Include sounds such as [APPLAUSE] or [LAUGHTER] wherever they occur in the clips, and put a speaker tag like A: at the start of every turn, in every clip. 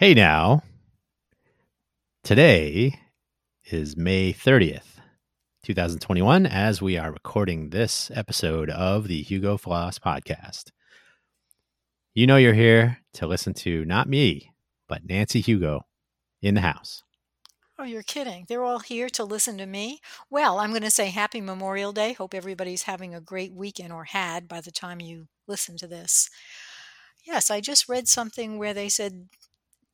A: Hey now. Today is May 30th, 2021, as we are recording this episode of the Hugo Floss podcast. You know you're here to listen to not me, but Nancy Hugo in the house.
B: Oh, you're kidding. They're all here to listen to me. Well, I'm going to say happy Memorial Day. Hope everybody's having a great weekend or had by the time you listen to this. Yes, I just read something where they said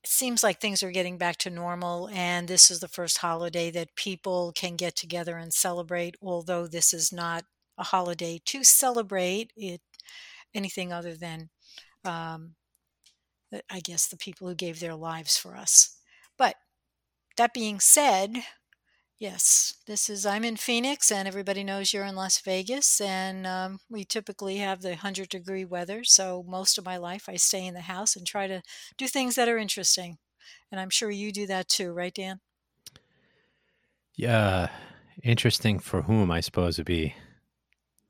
B: seems like things are getting back to normal, and this is the first holiday that people can get together and celebrate. Although this is not a holiday to celebrate it, anything other than, um, I guess, the people who gave their lives for us. But that being said, Yes, this is. I'm in Phoenix, and everybody knows you're in Las Vegas, and um, we typically have the 100 degree weather. So, most of my life, I stay in the house and try to do things that are interesting. And I'm sure you do that too, right, Dan?
A: Yeah, interesting for whom I suppose would be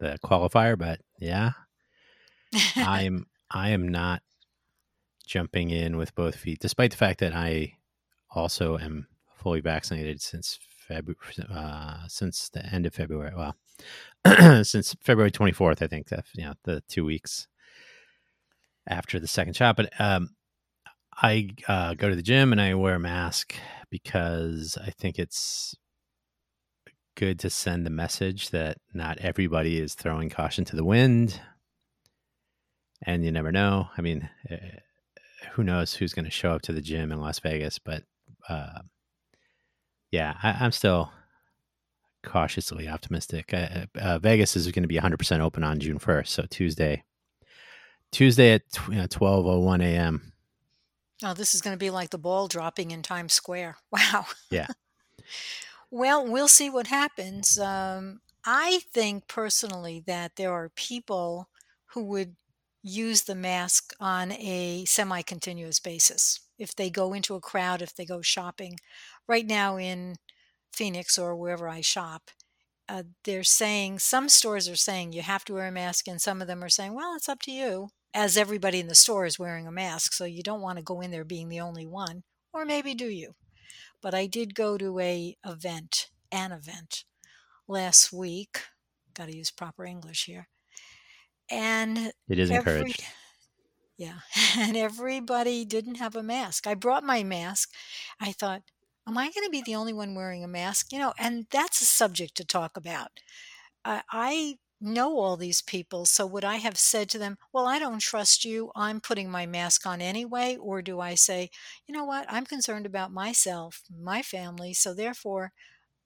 A: the qualifier, but yeah, [LAUGHS] I'm I am not jumping in with both feet, despite the fact that I also am fully vaccinated since February, uh, since the end of February. Well, [CLEARS THROAT] since February 24th, I think, that, you know, the two weeks after the second shot. But um, I uh, go to the gym and I wear a mask because I think it's good to send the message that not everybody is throwing caution to the wind. And you never know. I mean, uh, who knows who's going to show up to the gym in Las Vegas, but uh, yeah, I, am still cautiously optimistic. Uh, uh, Vegas is going to be 100% open on June 1st, so Tuesday, Tuesday at 12:01 a.m.
B: Oh, this is going to be like the ball dropping in Times Square. [LAUGHS] Wow.
A: Yeah.
B: well, we'll see what happens. Um, I think personally that there are people who would use the mask on a semi continuous basis. If they go into a crowd, if they go shopping. Right now in Phoenix or wherever I shop, uh, they're saying some stores are saying you have to wear a mask, and some of them are saying, well, it's up to you, as everybody in the store is wearing a mask. So you don't want to go in there being the only one, or maybe do you? But I did go to a event, an event last week. Got to use proper English here and
A: it is every, encouraged.
B: Yeah, [LAUGHS] and everybody didn't have a mask. I brought my mask. I thought, am I going to be the only one wearing a mask? You know, and that's a subject to talk about. Uh, I know all these people, so would I have said to them, Well, I don't trust you, I'm putting my mask on anyway? Or do I say, You know what, I'm concerned about myself, my family, so therefore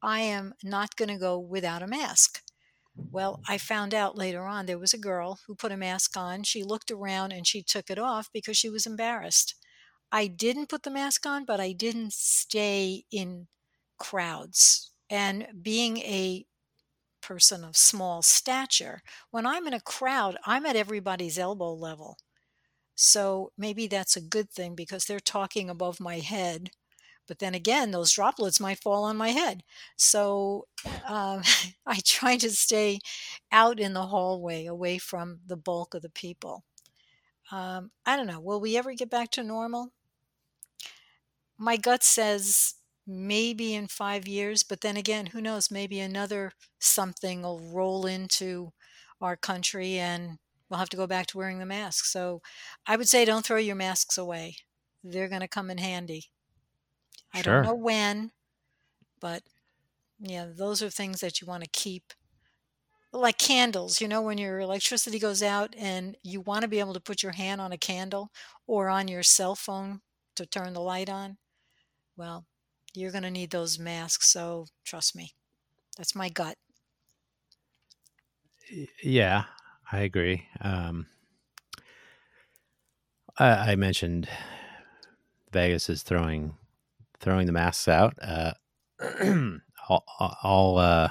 B: I am not going to go without a mask? Well, I found out later on there was a girl who put a mask on. She looked around and she took it off because she was embarrassed. I didn't put the mask on, but I didn't stay in crowds. And being a person of small stature, when I'm in a crowd, I'm at everybody's elbow level. So maybe that's a good thing because they're talking above my head but then again, those droplets might fall on my head. So um, [LAUGHS] I try to stay out in the hallway away from the bulk of the people. Um, I don't know. Will we ever get back to normal? My gut says maybe in five years, but then again, who knows? Maybe another something will roll into our country and we'll have to go back to wearing the mask. So I would say don't throw your masks away. They're going to come in handy. I sure. don't know when, but yeah, those are things that you want to keep. Like candles, you know, when your electricity goes out and you want to be able to put your hand on a candle or on your cell phone to turn the light on. Well, you're going to need those masks. So trust me, that's my gut.
A: Yeah, I agree. Um, I, I mentioned Vegas is throwing throwing the masks out. Uh, [CLEARS THROAT] all all, uh,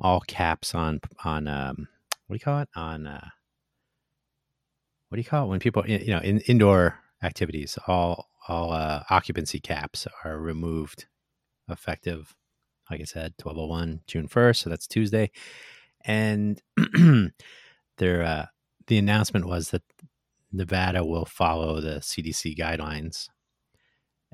A: all caps on on um, what do you call it on uh, what do you call it when people you know in indoor activities all all uh, occupancy caps are removed effective like i said 1201 june 1st so that's tuesday and [CLEARS THROAT] there uh, the announcement was that Nevada will follow the CDC guidelines.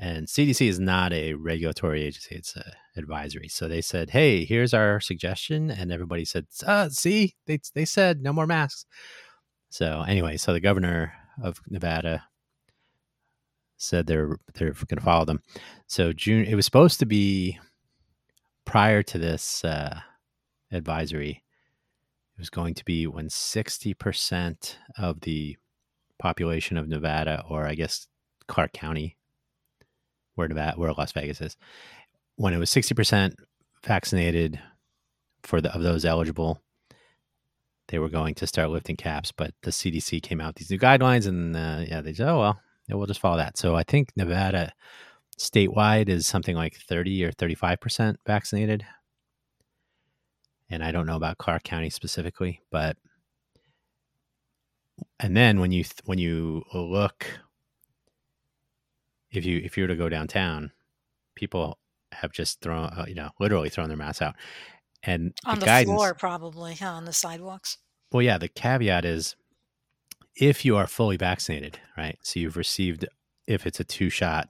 A: And CDC is not a regulatory agency, it's an advisory. So they said, hey, here's our suggestion. And everybody said, uh, see, they, they said no more masks. So anyway, so the governor of Nevada said they're they're going to follow them. So June, it was supposed to be prior to this uh, advisory. It was going to be when sixty percent of the population of Nevada, or I guess Clark County, where Nevada, where Las Vegas is, when it was sixty percent vaccinated for the of those eligible, they were going to start lifting caps. But the CDC came out these new guidelines, and uh, yeah, they said, oh well, yeah, we'll just follow that. So I think Nevada statewide is something like thirty or thirty five percent vaccinated, and I don't know about Clark County specifically, but and then when you when you look if you if you were to go downtown people have just thrown uh, you know literally thrown their masks out. And
B: on the, guidance, floor probably huh, on the sidewalks.
A: Well yeah the caveat is if you are fully vaccinated right so you've received if it's a two shot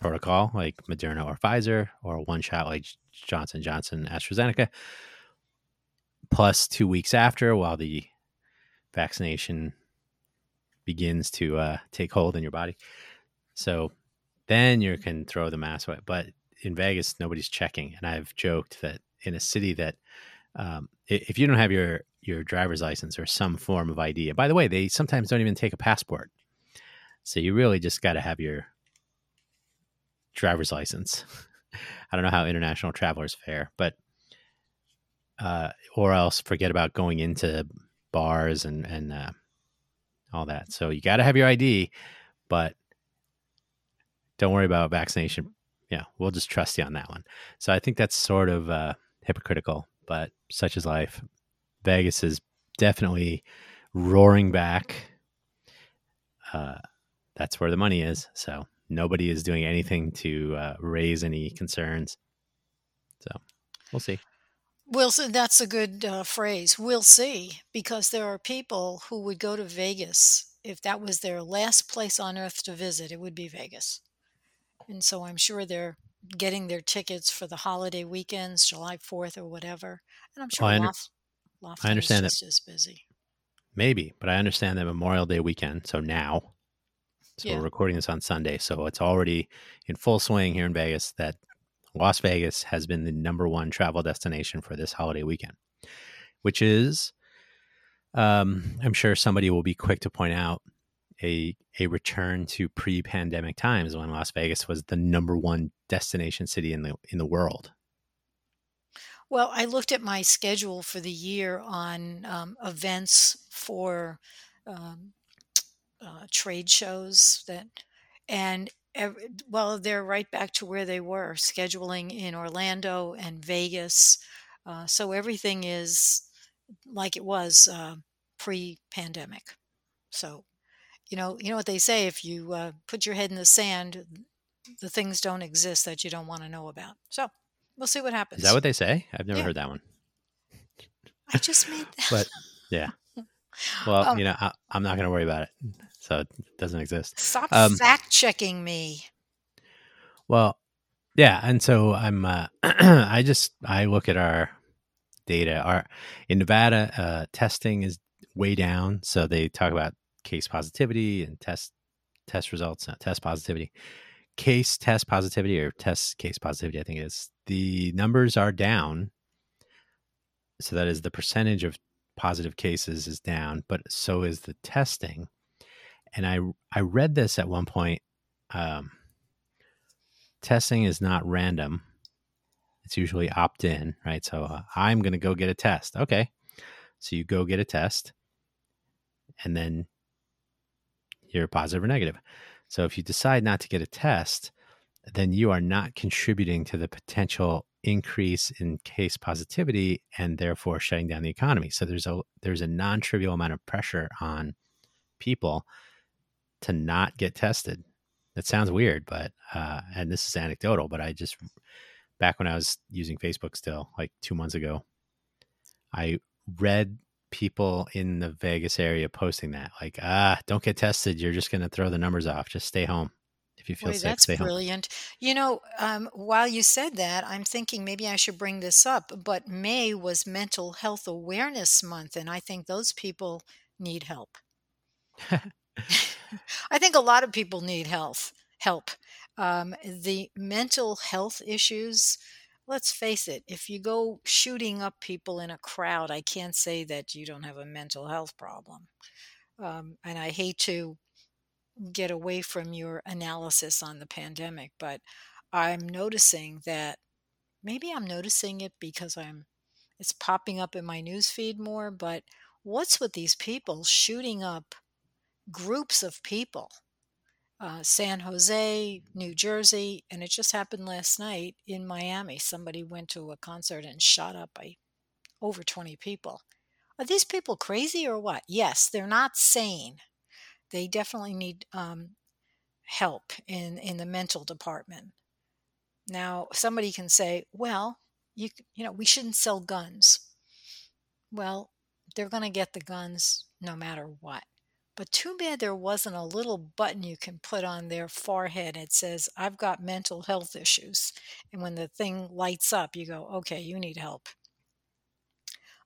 A: protocol like moderna or pfizer or one shot like johnson johnson astrazeneca plus two weeks after while the vaccination begins to uh, take hold in your body so then you can throw the mask away but in vegas nobody's checking and i've joked that in a city that um, if you don't have your your driver's license or some form of ID, by the way, they sometimes don't even take a passport, so you really just got to have your driver's license. [LAUGHS] I don't know how international travelers fare, but uh, or else forget about going into bars and and uh, all that. So you got to have your ID, but don't worry about vaccination. Yeah, we'll just trust you on that one. So I think that's sort of uh, hypocritical, but such is life. Vegas is definitely roaring back. Uh, that's where the money is. So nobody is doing anything to uh, raise any concerns. So we'll see.
B: We'll see. That's a good uh, phrase. We'll see, because there are people who would go to Vegas if that was their last place on earth to visit. It would be Vegas, and so I'm sure they're getting their tickets for the holiday weekends, July 4th or whatever. And I'm sure well, I, under- I understand just as busy.
A: Maybe, but I understand that Memorial Day weekend. So now, so yeah. we're recording this on Sunday. So it's already in full swing here in Vegas that Las Vegas has been the number one travel destination for this holiday weekend, which is, um, I'm sure somebody will be quick to point out a a return to pre-pandemic times when Las Vegas was the number one destination city in the in the world.
B: Well, I looked at my schedule for the year on um, events for um, uh, trade shows that, and every, well, they're right back to where they were scheduling in Orlando and Vegas. Uh, so everything is like it was uh, pre-pandemic. So you know, you know what they say: if you uh, put your head in the sand, the things don't exist that you don't want to know about. So we'll see what happens.
A: Is that what they say? I've never yeah. heard that one.
B: I just made that. [LAUGHS]
A: But yeah. Well, um, you know, I, am not going to worry about it. So it doesn't exist.
B: Stop um, fact checking me.
A: Well, yeah, and so I'm. Uh, [CLEARS THROAT] I just I look at our data. Our in Nevada, uh, testing is way down. So they talk about case positivity and test test results, not test positivity. Case test positivity or test case positivity, I think it is. The numbers are down. So that is the percentage of positive cases is down, but so is the testing. And I I read this at one point. Um, testing is not random; it's usually opt in, right? So uh, I'm going to go get a test. Okay, so you go get a test, and then you're positive or negative. So if you decide not to get a test, then you are not contributing to the potential increase in case positivity and therefore shutting down the economy. So there's a there's a non-trivial amount of pressure on people to not get tested. That sounds weird, but uh, and this is anecdotal, but I just back when I was using Facebook still, like two months ago, I read people in the Vegas area posting that. Like, ah, don't get tested. You're just going to throw the numbers off. Just stay home. If you feel
B: Boy,
A: sick,
B: that's
A: stay home.
B: brilliant. You know, um, while you said that, I'm thinking maybe I should bring this up, but May was Mental Health Awareness Month, and I think those people need help. [LAUGHS] [LAUGHS] I think a lot of people need health help. Um, the mental health issues, let's face it, if you go shooting up people in a crowd, I can't say that you don't have a mental health problem. Um, and I hate to get away from your analysis on the pandemic, but I'm noticing that maybe I'm noticing it because I'm it's popping up in my news feed more, but what's with these people shooting up groups of people? Uh, San Jose, New Jersey, and it just happened last night in Miami. Somebody went to a concert and shot up by over 20 people. Are these people crazy or what? Yes, they're not sane. They definitely need um, help in, in the mental department. Now, somebody can say, well, you, you know, we shouldn't sell guns. Well, they're going to get the guns no matter what. But too bad there wasn't a little button you can put on their forehead. that says, I've got mental health issues. And when the thing lights up, you go, okay, you need help.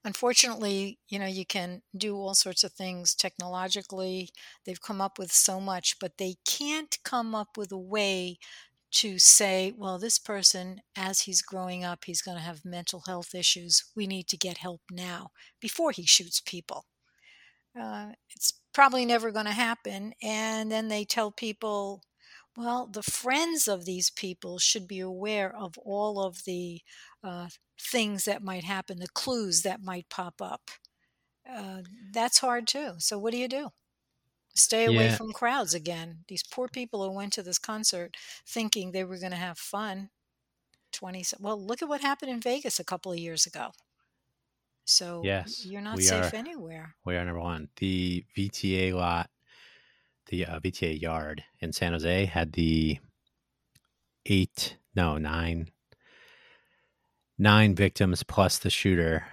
B: Unfortunately, you know, you can do all sorts of things technologically. They've come up with so much, but they can't come up with a way to say, well, this person, as he's growing up, he's going to have mental health issues. We need to get help now before he shoots people. Uh, it's probably never going to happen. And then they tell people, well, the friends of these people should be aware of all of the uh, things that might happen, the clues that might pop up. Uh, that's hard too. So, what do you do? Stay away
A: Yeah.
B: from crowds again. These poor people who went to this concert thinking they were going to have fun. 20 well look at what happened in vegas a couple of years ago so
A: Yes,
B: you're not safe
A: are.
B: anywhere
A: We are number one. The VTA lot, the uh, VTA yard in San Jose had the eight, no, nine, nine victims plus the shooter,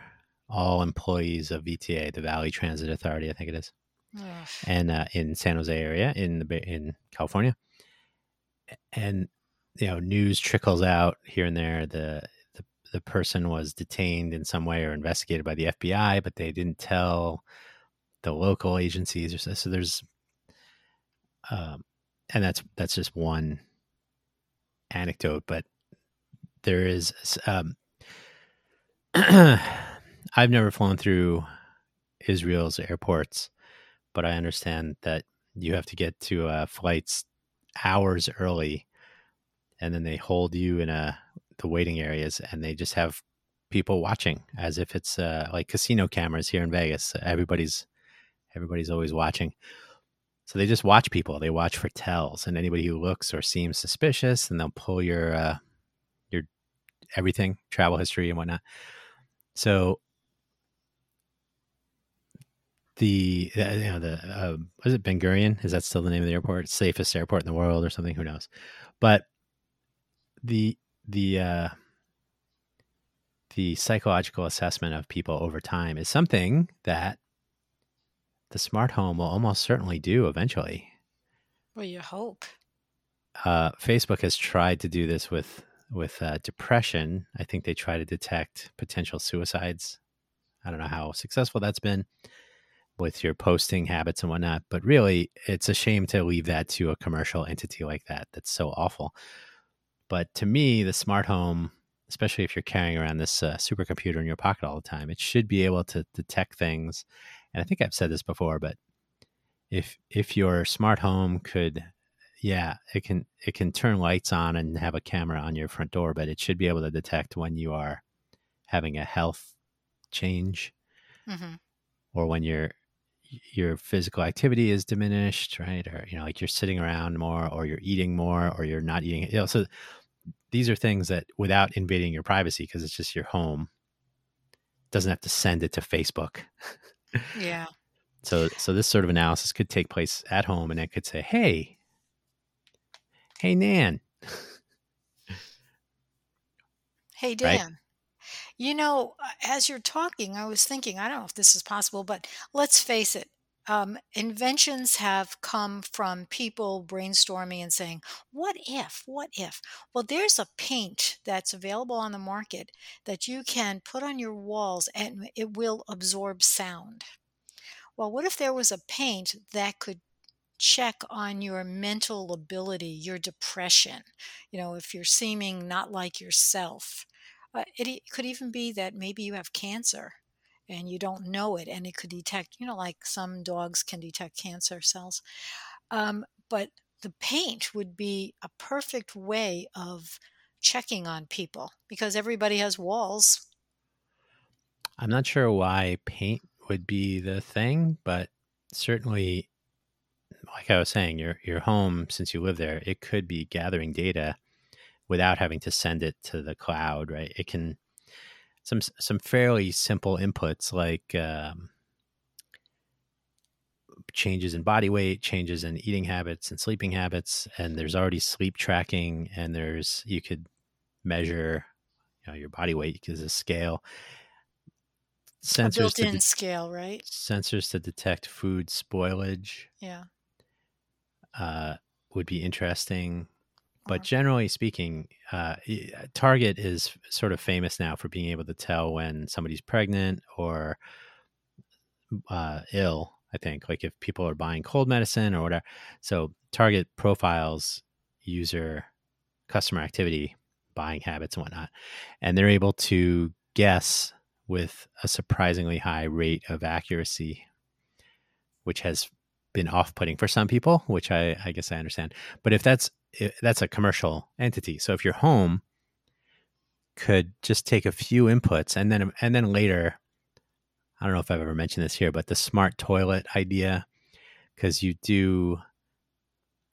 A: all employees of VTA, the Valley Transit Authority, I think it is, and uh, in San Jose area in the in California, and you know news trickles out here and there. The the person was detained in some way or investigated by the FBI, but they didn't tell the local agencies or so, so there's um and that's that's just one anecdote but there is um [CLEARS THROAT] i've never flown through israel's airports but i understand that you have to get to uh, flights hours early and then they hold you in a the waiting areas and they just have people watching as if it's uh, like casino cameras here in vegas everybody's everybody's always watching so they just watch people they watch for tells and anybody who looks or seems suspicious and they'll pull your uh your everything travel history and whatnot so the uh, you know the uh, was it Ben Gurion? Is that still the name of the airport? Safest airport in the world or something? Who knows? But the the uh, the psychological assessment of people over time is something that the smart home will almost certainly do eventually.
B: well you hope
A: Uh, Facebook has tried to do this with with uh, depression. I think they try to detect potential suicides. I don't know how successful that's been with your posting habits and whatnot, but really, it's a shame to leave that to a commercial entity like that. That's so awful. But to me, the smart home, especially if you're carrying around this uh, supercomputer in your pocket all the time, it should be able to detect things. And I think I've said this before, but if if your smart home could yeah it can it can turn lights on and have a camera on your front door but it should be able to detect when you are having a health change
B: hmm
A: or when your your physical activity is diminished right? Or you know like you're sitting around more or you're eating more or you're not eating you know so these are things that without invading your privacy because it's just your home doesn't have to send it to facebook.
B: Yeah. [LAUGHS]
A: So so this sort of analysis could take place at home and it could say hey hey nan.
B: Hey
A: Right.
B: You know, uh, as you're talking, I was thinking, I don't know if this is possible, but let's face it. Um, inventions have come from people brainstorming and saying, What if? What if? Well, there's a paint that's available on the market that you can put on your walls and it will absorb sound. Well, what if there was a paint that could check on your mental ability, your depression. You know, if you're seeming not like yourself. Uh, it could even be that maybe you have cancer and you don't know it, and it could detect, you know, like some dogs can detect cancer cells. Um, but the paint would be a perfect way of checking on people because everybody has walls.
A: I'm not sure why paint would be the thing, but certainly like I was saying, your your home since you live there, it could be gathering data without having to send it to the cloud, right? It can some some fairly simple inputs like um, changes in body weight, changes in eating habits and sleeping habits, and there's already sleep tracking, and there's you could measure you know, your body weight because a scale.
B: Sensors a built-in de- scale, right?
A: Sensors to detect food spoilage.
B: Yeah
A: uh, would be interesting. But generally speaking, uh, Target is sort of famous now for being able to tell when somebody's pregnant or uh, ill. I think, like if people are buying cold medicine or whatever. So Target profiles user customer activity, buying habits, and whatnot, and they're able to guess with a surprisingly high rate of accuracy, which has been off-putting for some people, which I, I guess I understand. But if that's if that's a commercial entity, so if your home could just take a few inputs and then and then later, I don't know if I've ever mentioned this here, but the smart toilet idea, because you do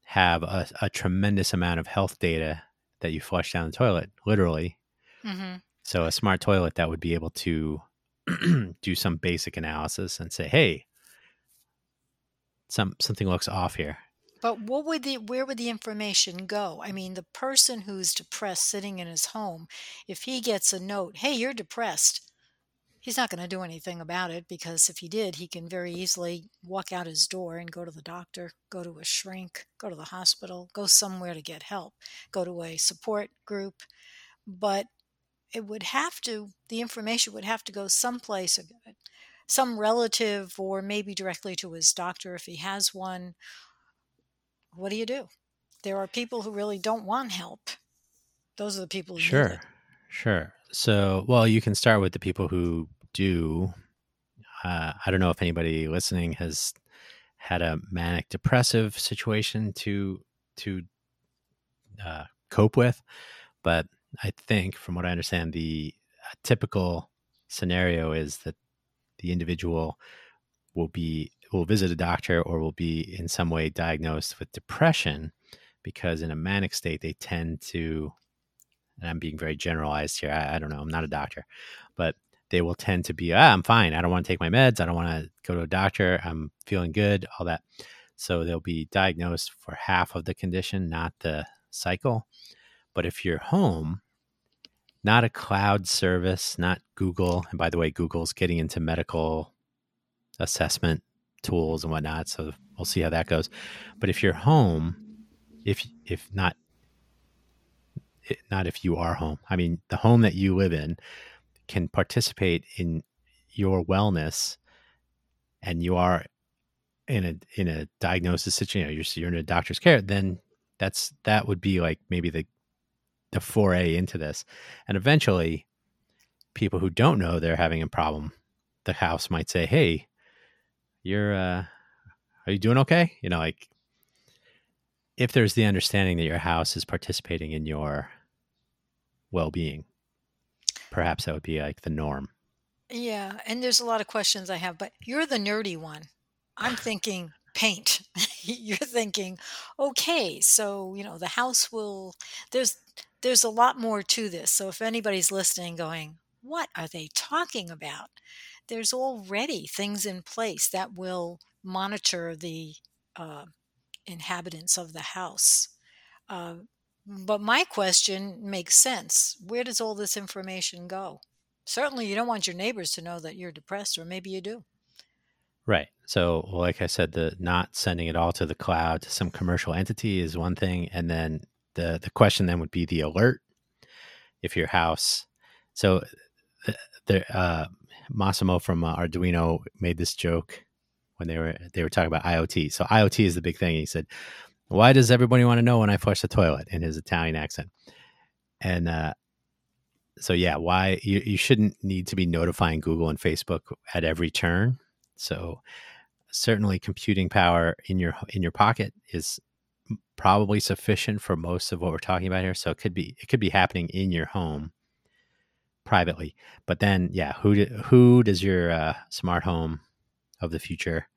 A: have a, a, tremendous amount of health data that you flush down the toilet, literally. Mm-hmm. So a smart toilet that would be able to [CLEARS THROAT] do some basic analysis and say, hey, some something looks off here.
B: But what would the where would the information go? I mean, the person who's depressed sitting in his home, if he gets a note, "Hey, you're depressed." He's not going to do anything about it because if he did, he can very easily walk out his door and go to the doctor, go to a shrink, go to the hospital, go somewhere to get help, go to a support group. But it would have to, the information would have to go someplace uh, some relative or maybe directly to his doctor if he has one. What do you do? There are people who really don't want help. Those are the people
A: Sure. Sure. So, well, you can start with the people who do. Uh, I don't know if anybody listening has had a manic depressive situation to to uh, cope with, but I think, from what I understand, the typical scenario is that the individual will be will visit a doctor or will be in some way diagnosed with depression because in a manic state they tend to and i'm being very generalized here I, I, don't know i'm not a doctor but they will tend to be ah i'm fine. I don't want to take my meds. I don't want to go to a doctor. I'm feeling good all that. So they'll be diagnosed for half of the condition not the cycle. But if you're home not a cloud service, not Google. And by the way, Google's getting into medical assessment tools and whatnot. So we'll see how that goes. But if you're home, if if not eh, not if you are home, I mean the home that you live in can participate in your wellness, and you are in a in a diagnosis situation, you're, you're in a doctor's care, then that's that would be like maybe the the foray into this. And eventually, people who don't know they're having a problem, the house might say, "Hey, you're uh, are you doing okay?" You know, like if there's the understanding that your house is participating in your well-being, perhaps that would be like the norm.
B: Yeah, and there's a lot of questions I have, but you're the nerdy one. I'm thinking paint. [LAUGHS] you're thinking, okay, so you know the house will. There's there's a lot more to this. So if anybody's listening going, what are they talking about? There's already things in place that will monitor the uh, inhabitants of the house. Uh, but my question makes sense. Where does all this information go? Certainly, you don't want your neighbors to know that you're depressed, or maybe you do.
A: Right. So, like I said, the not sending it all to the cloud to some commercial entity is one thing, and then the the question then would be the alert if your house. So, the, uh, Massimo from uh, Arduino made this joke when they were they were talking about IoT. So IoT is the big thing. He said, "Why does everybody want to know when I flush the toilet?" in his Italian accent. And uh, so yeah, why you, you shouldn't need to be notifying Google and Facebook at every turn. So certainly computing power in your in your pocket is probably sufficient for most of what we're talking about here. So it could be it could be happening in your home privately. But then yeah, who do, who does your uh, smart home of the future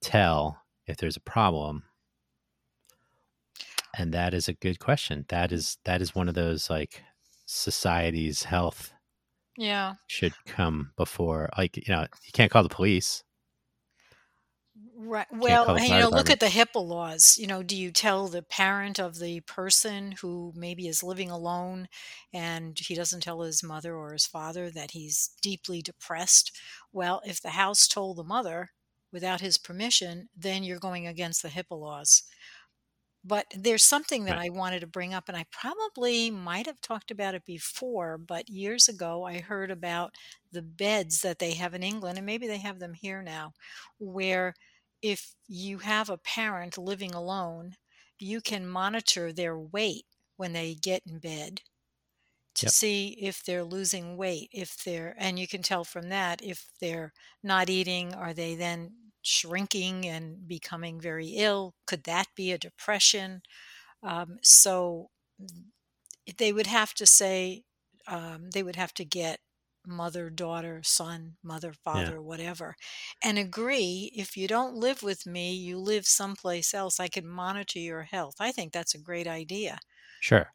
A: tell if there's a problem? And that is a good question. That is that is one of those like society's health
B: yeah
A: should come before like you know you can't call the police
B: Right. Well, you know, look at the HIPAA laws. You know, do you tell the parent of the person who maybe is living alone and he doesn't tell his mother or his father that he's deeply depressed? Well, if the house told the mother without his permission, then you're going against the HIPAA laws. But there's something that
A: Right.
B: I wanted to bring up, and I probably might have talked about it before, but years ago I heard about the beds that they have in England, and maybe they have them here now, where if you have a parent living alone, you can monitor their weight when they get in bed to
A: Yep.
B: see if they're losing weight, if they're and you can tell from that if they're not eating, are they then shrinking and becoming very ill? Could that be a depression? Um, so they would have to say, um, they would have to get mother, daughter, son, mother,
A: Yeah.
B: father, whatever, and agree if you don't live with me, you live someplace else, I can monitor your health. I think that's a great idea.
A: Sure.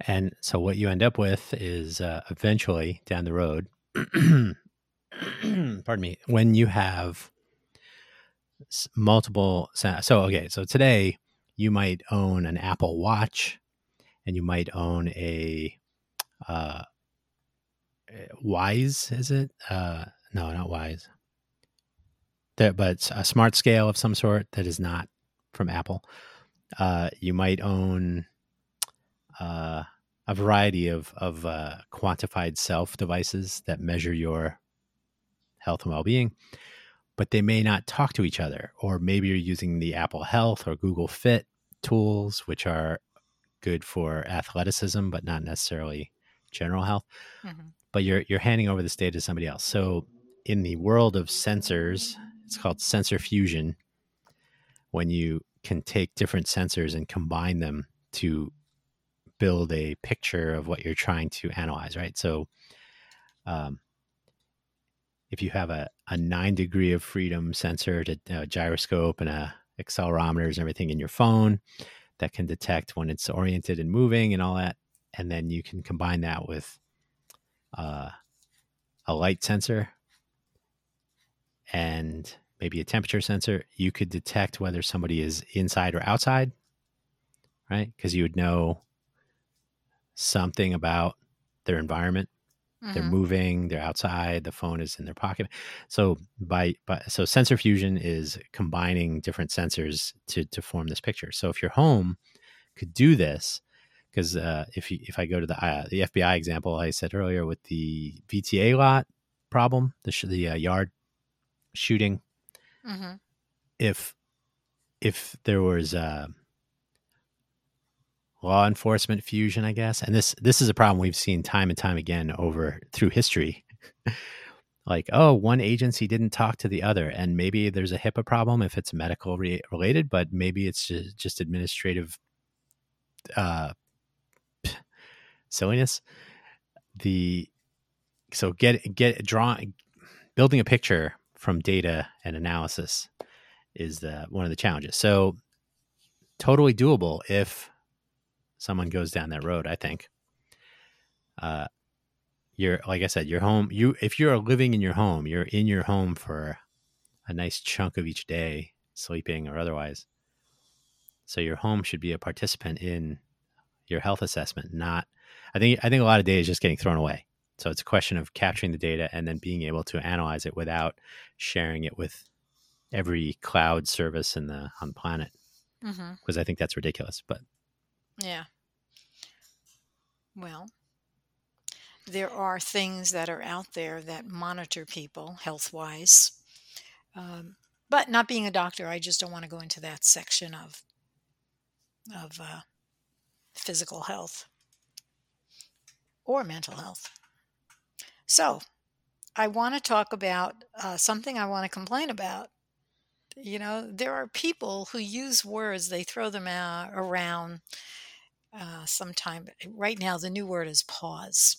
A: And so what you end up with is uh, eventually down the road, [CLEARS THROAT] pardon me, when you have multiple. So, okay, so today you might own an Apple Watch and you might own a uh, Wyze, is it? Uh, no, not Wise. There, but a smart scale of some sort that is not from Apple. Uh, you might own uh, a variety of of uh, quantified self devices that measure your health and well being, but they may not talk to each other. Or maybe you're using the Apple Health or Google Fit tools, which are good for athleticism, but not necessarily general health. Mm-hmm. But you're you're handing over this data to somebody else. So in the world of sensors, it's called sensor fusion. When you can take different sensors and combine them to build a picture of what you're trying to analyze, right? So, um, if you have a, a nine degree of freedom sensor to uh, gyroscope and a accelerometers and everything in your phone that can detect when it's oriented and moving and all that, and then you can combine that with uh, a light sensor and maybe a temperature sensor, you could detect whether somebody is inside or outside, right? Because you would know something about their environment. Mm-hmm. They're moving, they're outside, the phone is in their pocket. So by, by so sensor fusion is combining different sensors to to form this picture. So if your home could do this, because uh, if you, if I go to the uh, the FBI example I said earlier with the VTA lot problem, the sh- the uh, yard shooting, mm-hmm. if if there was uh, law enforcement fusion, I guess. And this this is a problem we've seen time and time again over through history. [LAUGHS] like, oh, one agency didn't talk to the other, and maybe there's a HIPAA problem if it's medical re- related, but maybe it's just, just administrative uh, silliness. The so get get drawing building a picture from data and analysis is the one of the challenges. So totally doable if someone goes down that road, I think. Uh, you're like I said, your home. You if you're living in your home, you're in your home for a nice chunk of each day, sleeping or otherwise. So your home should be a participant in your health assessment. Not, I think I think a lot of data is just getting thrown away. So it's a question of capturing the data and then being able to analyze it without sharing it with every cloud service in the on the planet. Because mm-hmm. I think that's ridiculous. But
B: yeah. Well, there are things that are out there that monitor people health wise. Um, but not being a doctor, I just don't want to go into that section of of uh, physical health or mental health. So, I want to talk about uh, something I want to complain about. You know, there are people who use words, they throw them out around uh, sometime. Right now, the new word is pause.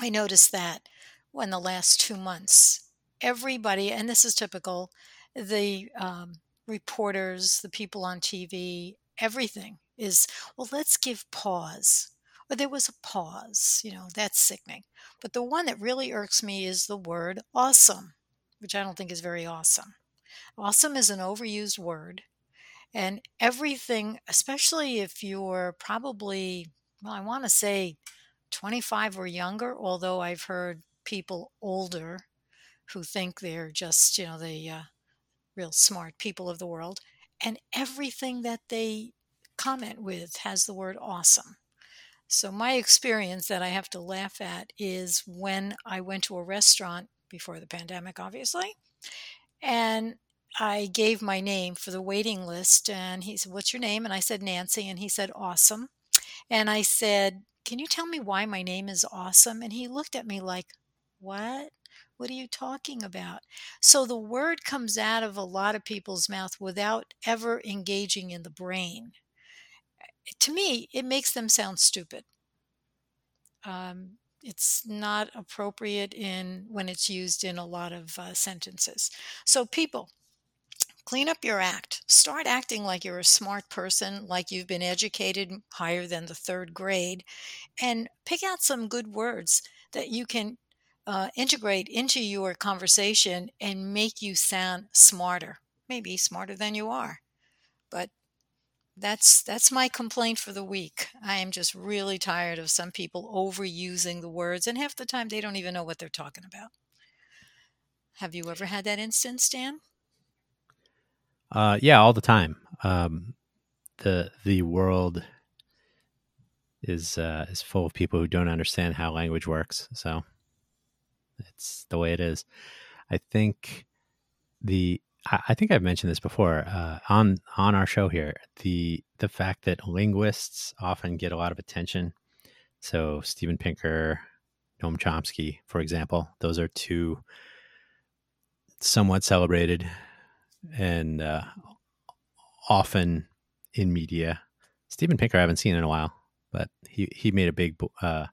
B: I noticed that when the last two months, everybody, and this is typical, the um, reporters, the people on TV, everything is, well, let's give pause. Or there was a pause, you know, that's sickening. But the one that really irks me is the word awesome, which I don't think is very awesome. Awesome is an overused word. And everything, especially if you're probably, well, I want to say 25 or younger, although I've heard people older who think they're just, you know, the uh, real smart people of the world. And everything that they comment with has the word awesome. So, my experience that I have to laugh at is when I went to a restaurant before the pandemic, obviously, and I gave my name for the waiting list. And he said, What's your name? And I said, Nancy. And he said, Awesome. And I said, can you tell me why my name is awesome? And he looked at me like, What? What are you talking about? So the word comes out of a lot of people's mouth without ever engaging in the brain. To me, it makes them sound stupid. Um, it's not appropriate in when it's used in a lot of uh, sentences. So people, clean up your act. Start acting like you're a smart person, like you've been educated higher than the third grade, and pick out some good words that you can uh, integrate into your conversation and make you sound smarter, maybe smarter than you are. But that's that's my complaint for the week. I am just really tired of some people overusing the words, and half the time they don't even know what they're talking about. Have you ever had that instance, Dan?
A: Uh, yeah, all the time. Um, the the world is uh, is full of people who don't understand how language works. So it's the way it is. I think the I, think I've mentioned this before uh, on on our show here. The the fact that linguists often get a lot of attention. So Steven Pinker, Noam Chomsky, for example, those are two somewhat celebrated and uh, often in media. Steven Pinker, I haven't seen in a while, but he he made a big uh,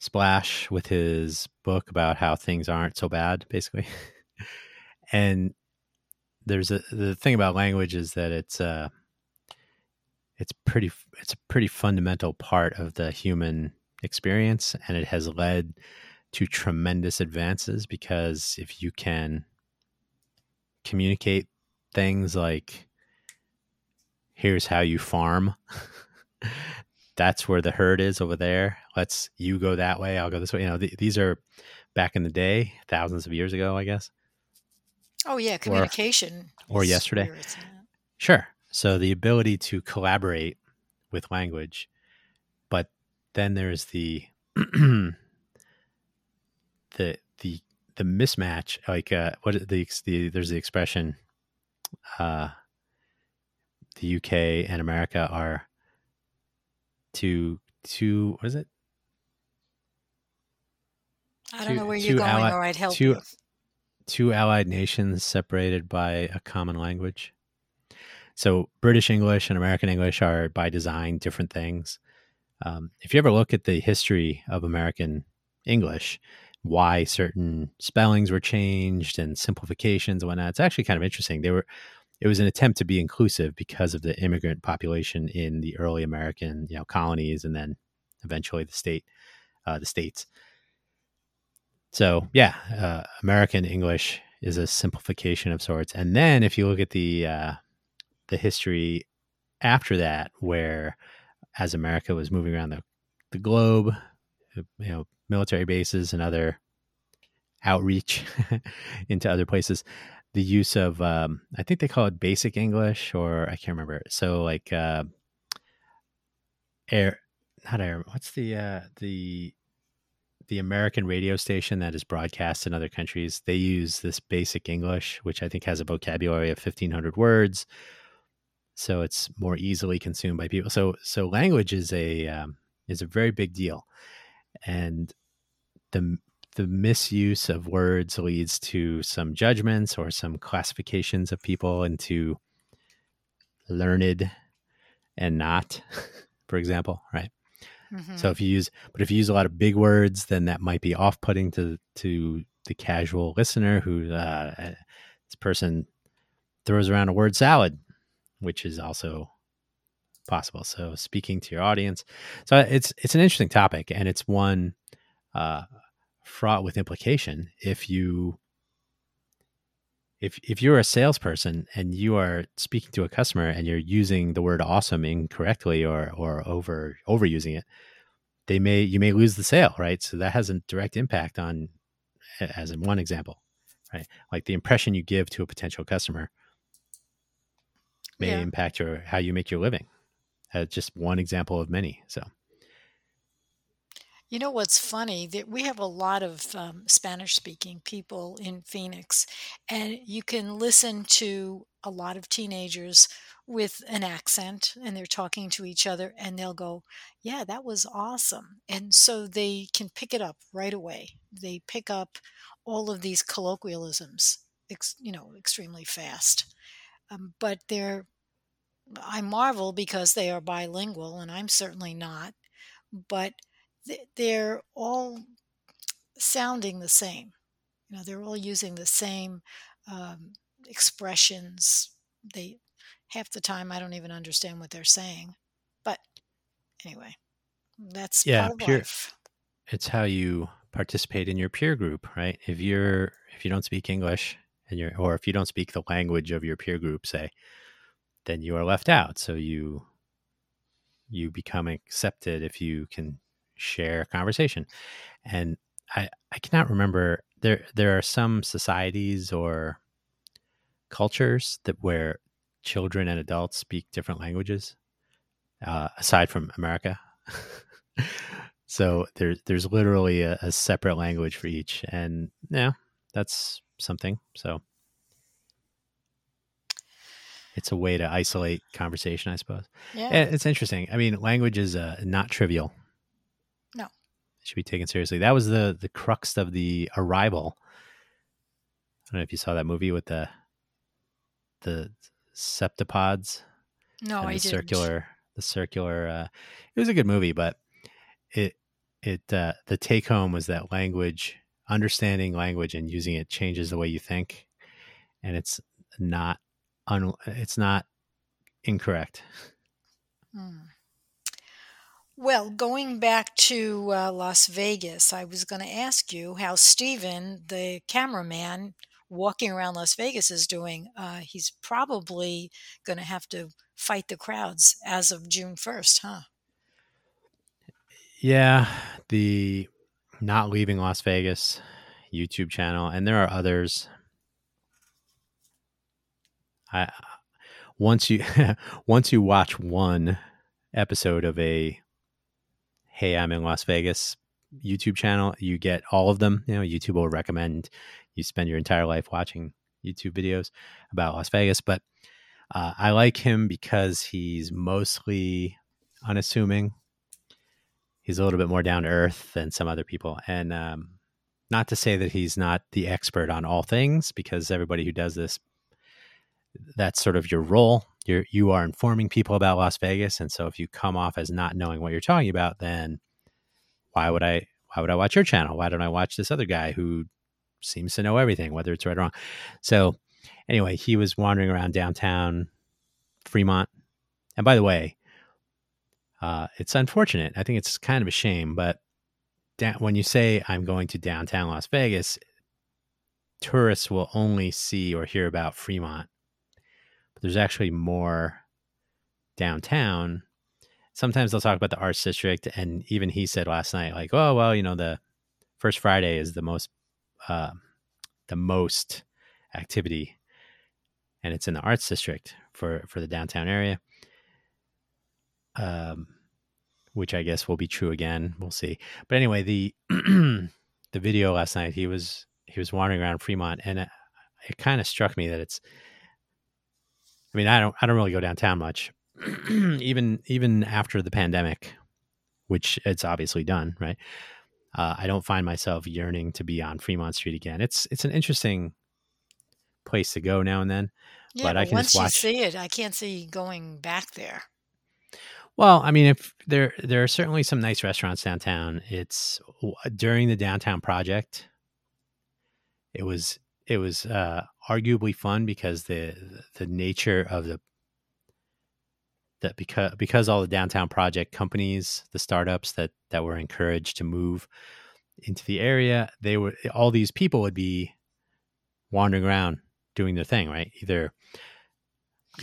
A: splash with his book about how things aren't so bad, basically. [LAUGHS] and there's a the thing about language is that it's uh it's pretty it's a pretty fundamental part of the human experience and it has led to tremendous advances because if you can communicate things like here's how you farm [LAUGHS] that's where the herd is over there. Let's you go that way i'll go this way. You know th- these are back in the day thousands of years ago i guess
B: oh yeah communication
A: or, or yesterday sure so the ability to collaborate with language but then there's the [CLEARS THROAT] the the the mismatch, like uh, what the, the there's the expression, uh, the UK and America are two two what is it?
B: I don't two, know where you're going, or I'd help two, you.
A: Two allied nations separated by a common language. So British English and American English are by design different things. Um, if you ever look at the history of American English, why certain spellings were changed and simplifications and whatnot. It's actually kind of interesting. They were it was an attempt to be inclusive because of the immigrant population in the early American, you know, colonies and then eventually the state, uh, the states. So yeah, uh, American English is a simplification of sorts. And then if you look at the uh, the history after that, where as America was moving around the the globe, you know, military bases and other outreach [LAUGHS] into other places, the use of um, I think they call it basic English or I can't remember. So like uh, air, not air. What's the uh, the the American radio station that is broadcast in other countries? They use this basic English, which I think has a vocabulary of fifteen hundred words. So it's more easily consumed by people. So so language is a um, is a very big deal, and the the misuse of words leads to some judgments or some classifications of people into learned and not, [LAUGHS] for example, right? Mm-hmm. So if you use, but if you use a lot of big words, then that might be off-putting to to the casual listener who uh, uh this person throws around a word salad, which is also possible. So speaking to your audience, so it's it's an interesting topic, and it's one uh, fraught with implication if you if if you're a salesperson and you are speaking to a customer and you're using the word awesome incorrectly or or over overusing it they may you may lose the sale right? So that has a direct impact on as in one example right? Like the impression you give to a potential customer may yeah. impact your how you make your living. Uh, just one example of many so
B: you know what's funny? That we have a lot of um, Spanish speaking people in Phoenix, and you can listen to a lot of teenagers with an accent and they're talking to each other and they'll go, Yeah, that was awesome. And so they can pick it up right away. They pick up all of these colloquialisms, ex- you know, extremely fast. Um, but they're, I marvel because they are bilingual and I'm certainly not. But they're all sounding the same. You know, they're all using the same um, expressions. They half the time I don't even understand what they're saying, but anyway, that's yeah,
A: pure,
B: life.
A: It's how you participate in your peer group, right? If you're if you don't speak English and you're or if you don't speak the language of your peer group, say, then you are left out. So you you become accepted if you can share conversation. And I, I cannot remember there there are some societies or cultures that where children and adults speak different languages uh, aside from America. [LAUGHS] so there's there's literally a, a, separate language for each, and yeah, that's something. So it's a way to isolate conversation, I suppose. Yeah, it's interesting. I mean, language is uh, not trivial should be taken seriously. That was the the crux of the arrival. I don't know if you saw that movie with the the septipods.
B: No, I
A: the
B: didn't.
A: Circular, the circular. Uh, it was a good movie, but it it uh, the take home was that language, understanding language and using it changes the way you think, and it's not un, it's not incorrect.
B: Hmm. Well, going back to uh, Las Vegas, I was going to ask you how Steven, the cameraman walking around Las Vegas, is doing. Uh, he's probably going to have to fight the crowds as of June 1st, huh?
A: Yeah, the not leaving Las Vegas YouTube channel, and there are others. I once you [LAUGHS] once you watch one episode of a hey, I'm in Las Vegas YouTube channel, you get all of them. You know, YouTube will recommend you spend your entire life watching YouTube videos about Las Vegas. But uh, I like him because he's mostly unassuming. He's a little bit more down to earth than some other people. And um, not to say that he's not the expert on all things, because everybody who does this, that's sort of your role you're you are informing people about Las Vegas, and so if you come off as not knowing what you're talking about, then why would I why would I watch your channel? Why don't I watch this other guy who seems to know everything, whether it's right or wrong? So anyway, he was wandering around downtown Fremont, and by the way, uh, it's unfortunate. I think it's kind of a shame, but da- when you say I'm going to downtown Las Vegas, tourists will only see or hear about Fremont but there's actually more downtown. Sometimes they'll talk about the arts district, and even he said last night, like, "Oh well, you know the first Friday is the most uh, the most activity, and it's in the arts district for for the downtown area. Um, which I guess will be true again. We'll see. But anyway, the [CLEARS THROAT] the video last night, he was he was wandering around Fremont, and it, it kind of struck me that it's. I mean, I don't I don't really go downtown much, [CLEARS THROAT] even even after the pandemic, which it's obviously done, right? Uh, I don't find myself yearning to be on Fremont Street again. It's it's an interesting place to go now and then.
B: Yeah,
A: but I can
B: once
A: just
B: you see it, I can't see going back there.
A: Well, I mean, if there there are certainly some nice restaurants downtown. It's during the downtown project. It was it was uh, arguably fun because the the nature of the that because because all the downtown project companies, the startups that that were encouraged to move into the area, they were all these people would be wandering around doing their thing, right? Either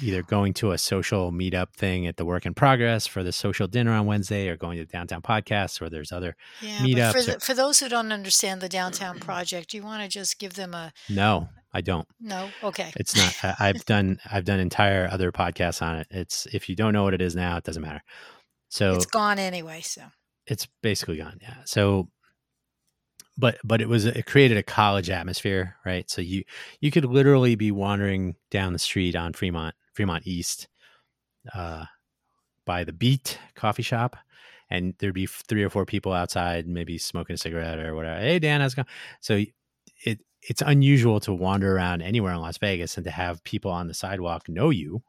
A: either going to a social meetup thing at the work in progress for the social dinner on Wednesday or going to the downtown podcast or there's other
B: Yeah, but for
A: meetups or
B: for those who don't understand the downtown project, you want to just give them a
A: no, I don't.
B: no. Okay,
A: It's not I, I've done I've done entire other podcasts on it. It's if you don't know what it is now, it doesn't matter. So
B: it's gone anyway. So
A: it's basically gone yeah so but but it was it created a college atmosphere right so you you could literally be wandering down the street on fremont fremont east uh by the beat coffee shop and there'd be three or four people outside maybe smoking a cigarette or whatever hey dan how's it going so it it's unusual to wander around anywhere in las vegas and to have people on the sidewalk know you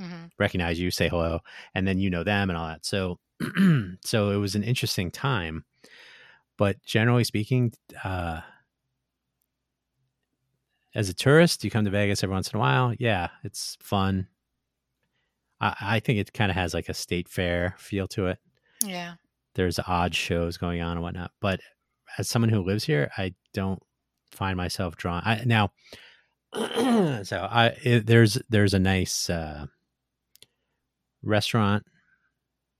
B: mhm.
A: recognize you, say hello, and then you know them and all that. So, [CLEARS THROAT] so it was an interesting time. But generally speaking, uh, as a tourist, you come to Vegas every once in a while. Yeah, it's fun. I, I think it kind of has like a state fair feel to it.
B: yeah,
A: There's odd shows going on and whatnot. But as someone who lives here, I don't find myself drawn. I now, [CLEARS THROAT] so I it, there's there's a nice uh, restaurant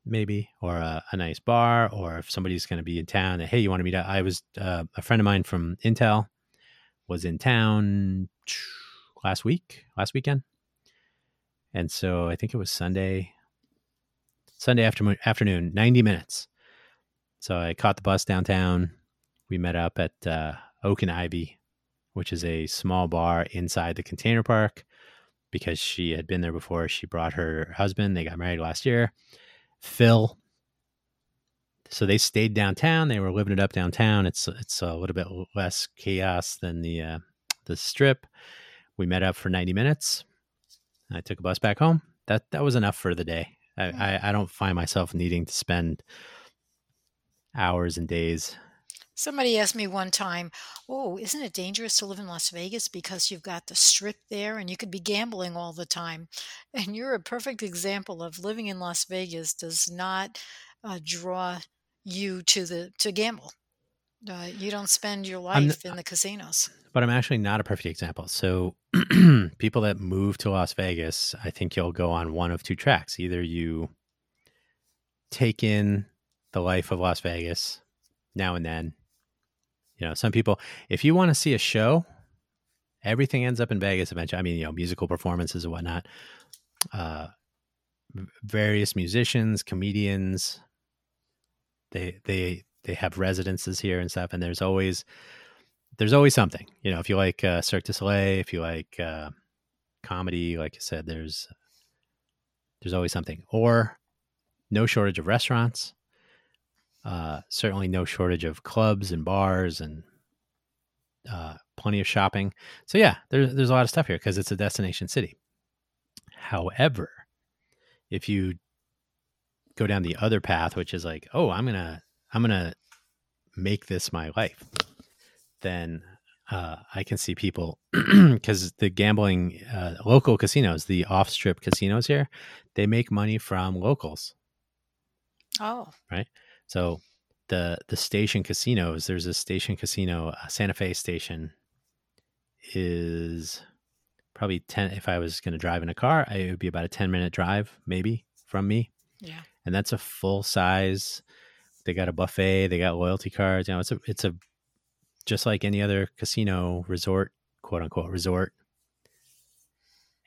A: maybe or a, a nice bar or if somebody's going to be in town hey you want to meet up i was uh, a friend of mine from intel was in town last week last weekend and so i think it was sunday sunday afternoon afternoon 90 minutes so i caught the bus downtown we met up at uh, oak and ivy which is a small bar inside the container park because she had been there before. She brought her husband. They got married last year, Phil. So they stayed downtown. They were living it up downtown. It's it's a little bit less chaos than the uh, the strip. We met up for ninety minutes. I took a bus back home. That that was enough for the day. I, I, I don't find myself needing to spend hours and days.
B: Somebody asked me one time, "Oh, isn't it dangerous to live in Las Vegas because you've got the strip there and you could be gambling all the time?" And you're a perfect example of living in Las Vegas does not uh, draw you to the to gamble. Uh, you don't spend your life in the casinos.
A: but I'm actually not a perfect example. So [CLEARS THROAT] people that move to Las Vegas, I think you'll go on one of two tracks. Either you take in the life of Las Vegas now and then. You know, some people if you want to see a show, everything ends up in Vegas eventually. I mean, you know, musical performances and whatnot. Uh various musicians, comedians, they they they have residences here and stuff and there's always there's always something. You know, if you like uh, Cirque du Soleil, if you like uh, comedy, like I said, there's there's always something. Or no shortage of restaurants. Uh, certainly no shortage of clubs and bars and uh, plenty of shopping. So yeah, there's there's a lot of stuff here because it's a destination city. However, if you go down the other path, which is like, oh, I'm gonna I'm gonna make this my life, then uh, I can see people [CLEARS THROAT] because the gambling uh, local casinos, the off strip casinos here, they make money from locals.
B: Oh, right.
A: So the the station casinos, there's a station casino, uh, Santa Fe station, is probably ten. If I was going to drive in a car, it would be about a ten minute drive, maybe from me,
B: yeah.
A: And that's a full size. They got a buffet. They got loyalty cards. You know, it's a it's a just like any other casino resort, quote unquote resort.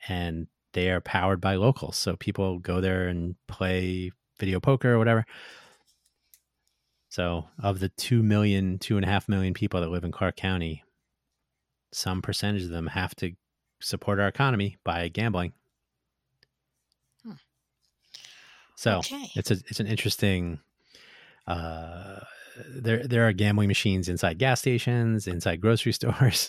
A: And they are powered by locals. So people go there and play video poker or whatever. So, of the 2 million, two and a half million people that live in Clark County, some percentage of them have to support our economy by gambling. So okay. it's a it's an interesting. Uh, there there are gambling machines inside gas stations, inside grocery [LAUGHS] stores.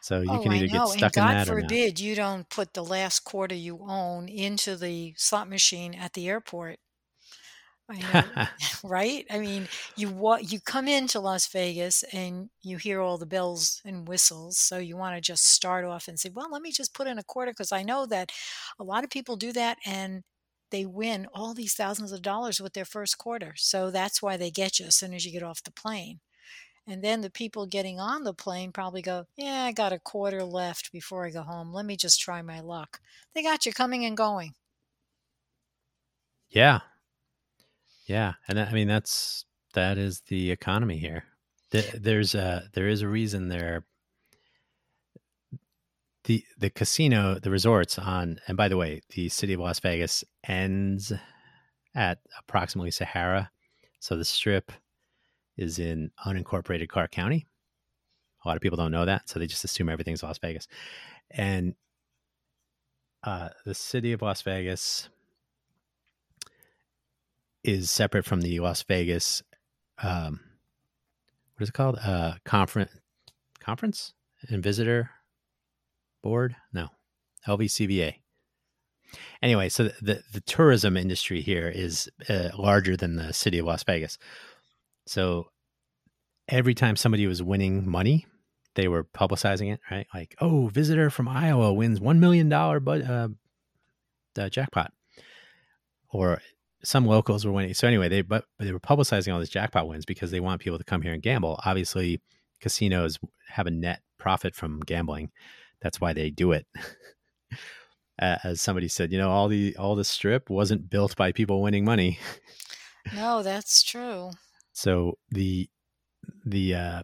A: so you oh, can either get stuck
B: and
A: in that
B: God forbid you don't put the last quarter you own into the slot machine at the airport. I [LAUGHS] [LAUGHS] right? I mean, you you come into Las Vegas and you hear all the bells and whistles, so you want to just start off and say, "Well, let me just put in a quarter because I know that a lot of people do that and they win all these thousands of dollars with their first quarter. So that's why they get you as soon as you get off the plane." And then the people getting on the plane probably go, Yeah, I got a quarter left before I go home. Let me just try my luck. They got you coming and going.
A: Yeah, yeah, and I mean that's that is the economy here. There's a there is a reason there. The the casino, the resorts on, and by the way, the city of Las Vegas ends at approximately Sahara, so the Strip is in unincorporated Clark County. A lot of people don't know that, so they just assume everything's Las Vegas. And uh, the city of Las Vegas is separate from the Las Vegas. Um, what is it called? Uh, conference, conference and visitor board? No, LVCVA. Anyway, so the, the, tourism industry here is uh, larger than the city of Las Vegas. So every time somebody was winning money, they were publicizing it, right? Like, oh, visitor from Iowa wins one million dollar but uh, jackpot, or some locals were winning. So anyway, they but they were publicizing all these jackpot wins because they want people to come here and gamble. Obviously, casinos have a net profit from gambling. That's why they do it. [LAUGHS] As somebody said, you know, all the all the strip wasn't built by people winning money.
B: no, that's true. [LAUGHS]
A: So the the uh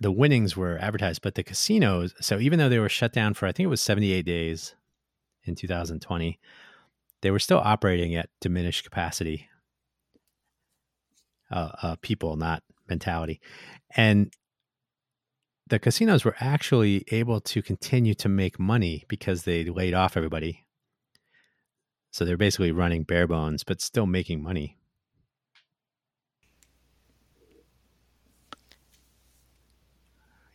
A: the winnings were advertised, but the casinos, so even though they were shut down for I think it was 78 days in 2020, they were still operating at diminished capacity. Uh, uh, people, not mentality, and the casinos were actually able to continue to make money because they laid off everybody. So they're basically running bare bones, but still making money.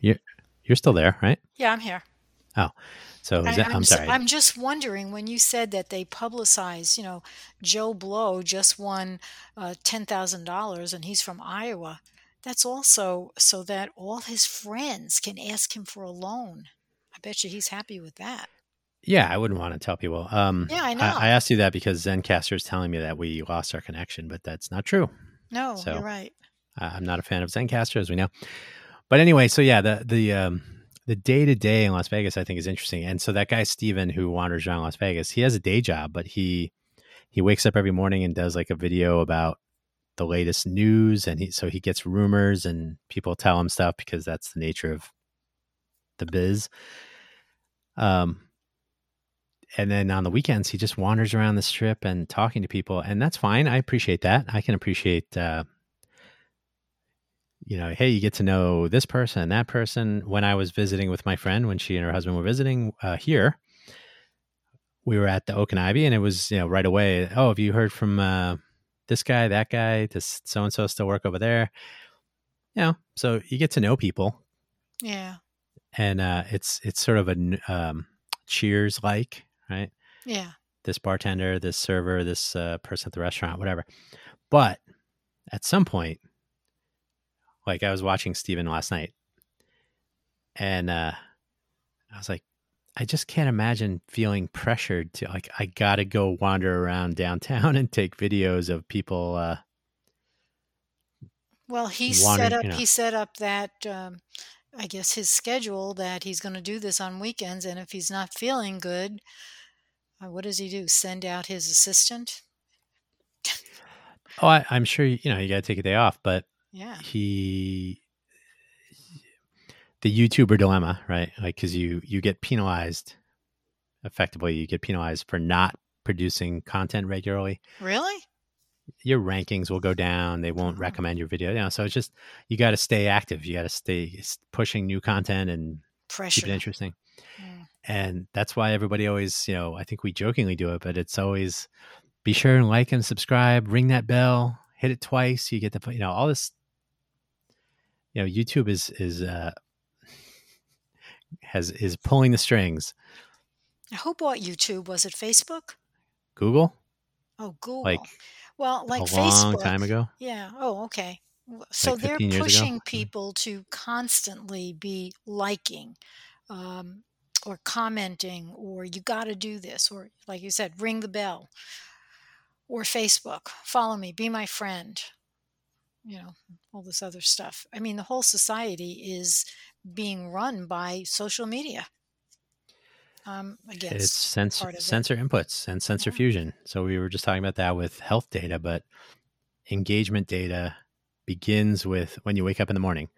A: You're you're still there, right?
B: Yeah, I'm here.
A: Oh, so I, I'm, sorry.
B: I'm just wondering when you said that they publicize, you know, Joe Blow just won uh, ten thousand dollars and he's from Iowa. That's also so that all his friends can ask him for a loan. I bet you he's happy with that.
A: Yeah, I wouldn't want to tell people. Um,
B: yeah, I know.
A: I, I, asked you that because Zencastr is telling me that we lost our connection, but that's not true.
B: No, so, you're right.
A: I'm not a fan of Zencastr, as we know. But anyway, so yeah, the the um, the day to day in Las Vegas, I think, is interesting. And so that guy Steven who wanders around Las Vegas, he has a day job, but he he wakes up every morning and does like a video about the latest news, and he so he gets rumors and people tell him stuff because that's the nature of the biz. Um, and then on the weekends he just wanders around the strip and talking to people, and that's fine. I appreciate that. I can appreciate uh, you know, hey, you get to know this person and that person. When I was visiting with my friend, when she and her husband were visiting uh, here, we were at the Oak and Ivy, and it was you know right away. Oh, have you heard from uh, this guy, that guy? Does so and so still work over there? You know, so you get to know people.
B: Yeah.
A: And uh, it's it's sort of a um, Cheers like, right?
B: Yeah.
A: This bartender, this server, this uh, person at the restaurant, whatever. But at some point, like I was watching Steven last night and uh I was like, I just can't imagine feeling pressured to like I gotta go wander around downtown [LAUGHS] and take videos of people uh
B: well he set up you know. he set up that um I guess his schedule that he's going to do this on weekends and if he's not feeling good uh, what does he do send out his assistant
A: oh I, am sure you know you got to take a day off but
B: yeah.
A: He the YouTuber dilemma, right? Like, because you you get penalized effectively, you get penalized for not producing content regularly.
B: Really?
A: Your rankings will go down. They won't
B: Oh.
A: recommend your video. You know, so it's just you got to stay active. You got to stay pushing new content and keep it interesting.
B: Mm.
A: And that's why everybody always, you know, I think we jokingly do it, but it's always be sure and like and subscribe, ring that bell, hit it twice. You get the, you know, all this. You know, YouTube is is uh has is pulling the strings.
B: Who bought YouTube? Was it Facebook?
A: Google,
B: Oh, Google.
A: like
B: well, like Facebook.
A: a
B: Facebook.
A: long time ago.
B: Yeah. Oh, okay. So
A: Like
B: they're
A: 15 ago?
B: pushing
A: Mm.
B: people to constantly be liking um, or commenting, or you got to do this, or like you said, ring the bell, or Facebook, follow me, be my friend, you know, all this other stuff. I mean, the whole society is being run by social media. Um, again,
A: It's sensor
B: it.
A: sensor inputs and sensor
B: Yeah.
A: fusion. So we were just talking about that with health data, but engagement data begins with when you wake up in the morning.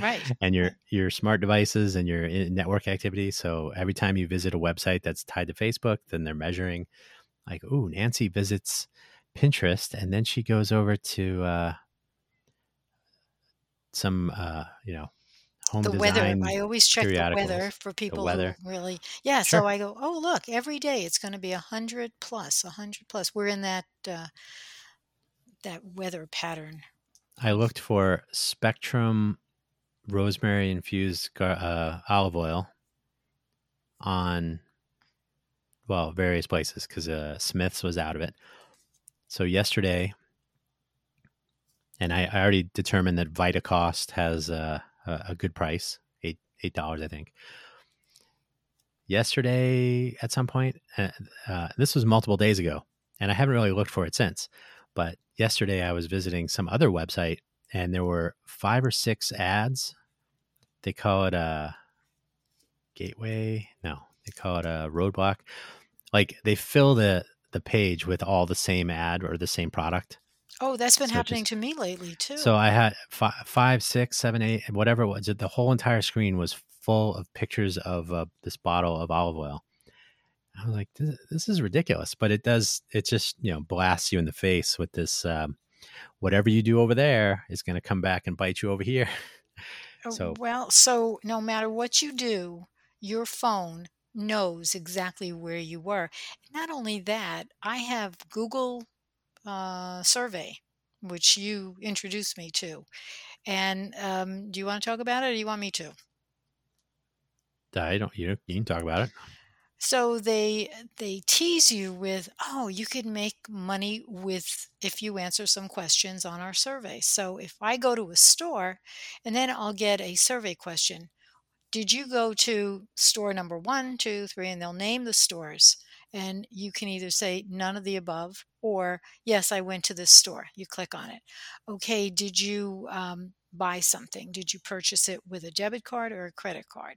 B: right. [LAUGHS]
A: and your your smart devices and your network activity. So every time you visit a website that's tied to Facebook, then they're measuring like, ooh, Nancy visits Pinterest and then she goes over to uh some uh, you know, home
B: the weather i always check the weather for people
A: weather.
B: who really yeah
A: Sure.
B: so i go oh look every day it's going to be a hundred plus a hundred plus we're in that uh, that weather pattern
A: I looked for Spectrum rosemary infused gar- uh, olive oil on well various places because uh, Smith's was out of it. So yesterday, and I, I already determined that Vitacost has uh, a, a good price eight eight dollars I think. Yesterday, at some point, uh, uh, this was multiple days ago, and I haven't really looked for it since. But yesterday, I was visiting some other website, and there were five or six ads. They call it a gateway. No, they call it a roadblock. Like they fill the the page with all the same ad or the same product.
B: Oh that's been
A: So
B: happening
A: just-
B: to me lately too
A: So I had five, five, six, seven, eight, whatever it was. The whole entire screen was full of pictures of uh, this bottle of olive oil. I was like, this, this is ridiculous, but it does. It just you know blasts you in the face with this. Um, whatever you do over there is going to come back and bite you over here. [LAUGHS]
B: Oh,
A: so-
B: well so no matter what you do your phone knows exactly where you were not only that i have google uh, survey which you introduced me to and um, do you want to talk about it or do you want me to
A: I don't. You you can talk about it.
B: So they they tease you with, oh, you could make money with if you answer some questions on our survey. So if I go to a store and then I'll get a survey question, did you go to store number one, two, three, and they'll name the stores. And you can either say none of the above or yes, I went to this store. You click on it. Okay, did you um, buy something? Did you purchase it with a debit card or a credit card?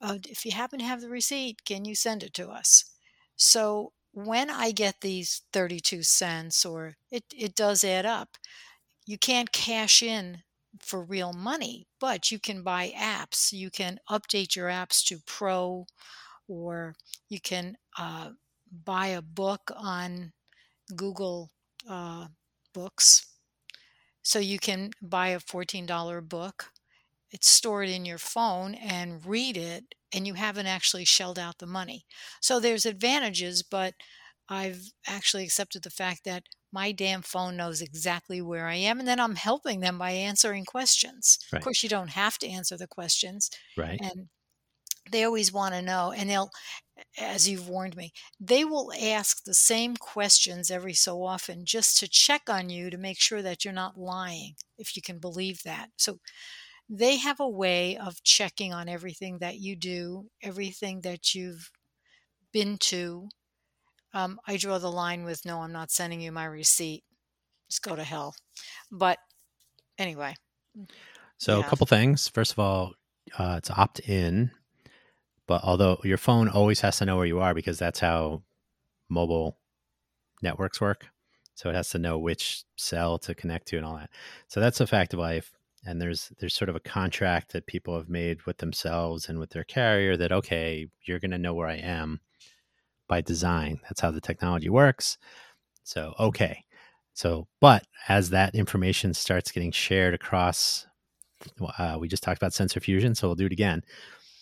B: uh, if you happen to have the receipt, can you send it to us? So when I get these 32 cents, or it, it does add up, you can't cash in for real money, but you can buy apps. You can update your apps to pro, or you can uh, buy a book on Google uh, Books. So you can buy a $14 book it's stored in your phone and read it and you haven't actually shelled out the money so there's advantages but i've actually accepted the fact that my damn phone knows exactly where i am and then i'm helping them by answering questions
A: Right.
B: of course you don't have to answer the questions
A: Right.
B: and they always want to know and they'll as you've warned me they will ask the same questions every so often just to check on you to make sure that you're not lying if you can believe that. So they have a way of checking on everything that you do everything that you've been to. Um, i draw the line with no i'm not sending you my receipt. Just go to hell. But anyway
A: So
B: Yeah.
A: a couple things. First of all, uh, it's opt in, but although your phone always has to know where you are because that's how mobile networks work. So it has to know which cell to connect to and all that. So that's a fact of life. and there's there's sort of a contract that people have made with themselves and with their carrier that okay you're going to know where i am by design that's how the technology works so okay so but as that information starts getting shared across uh, we just talked about sensor fusion so we'll do it again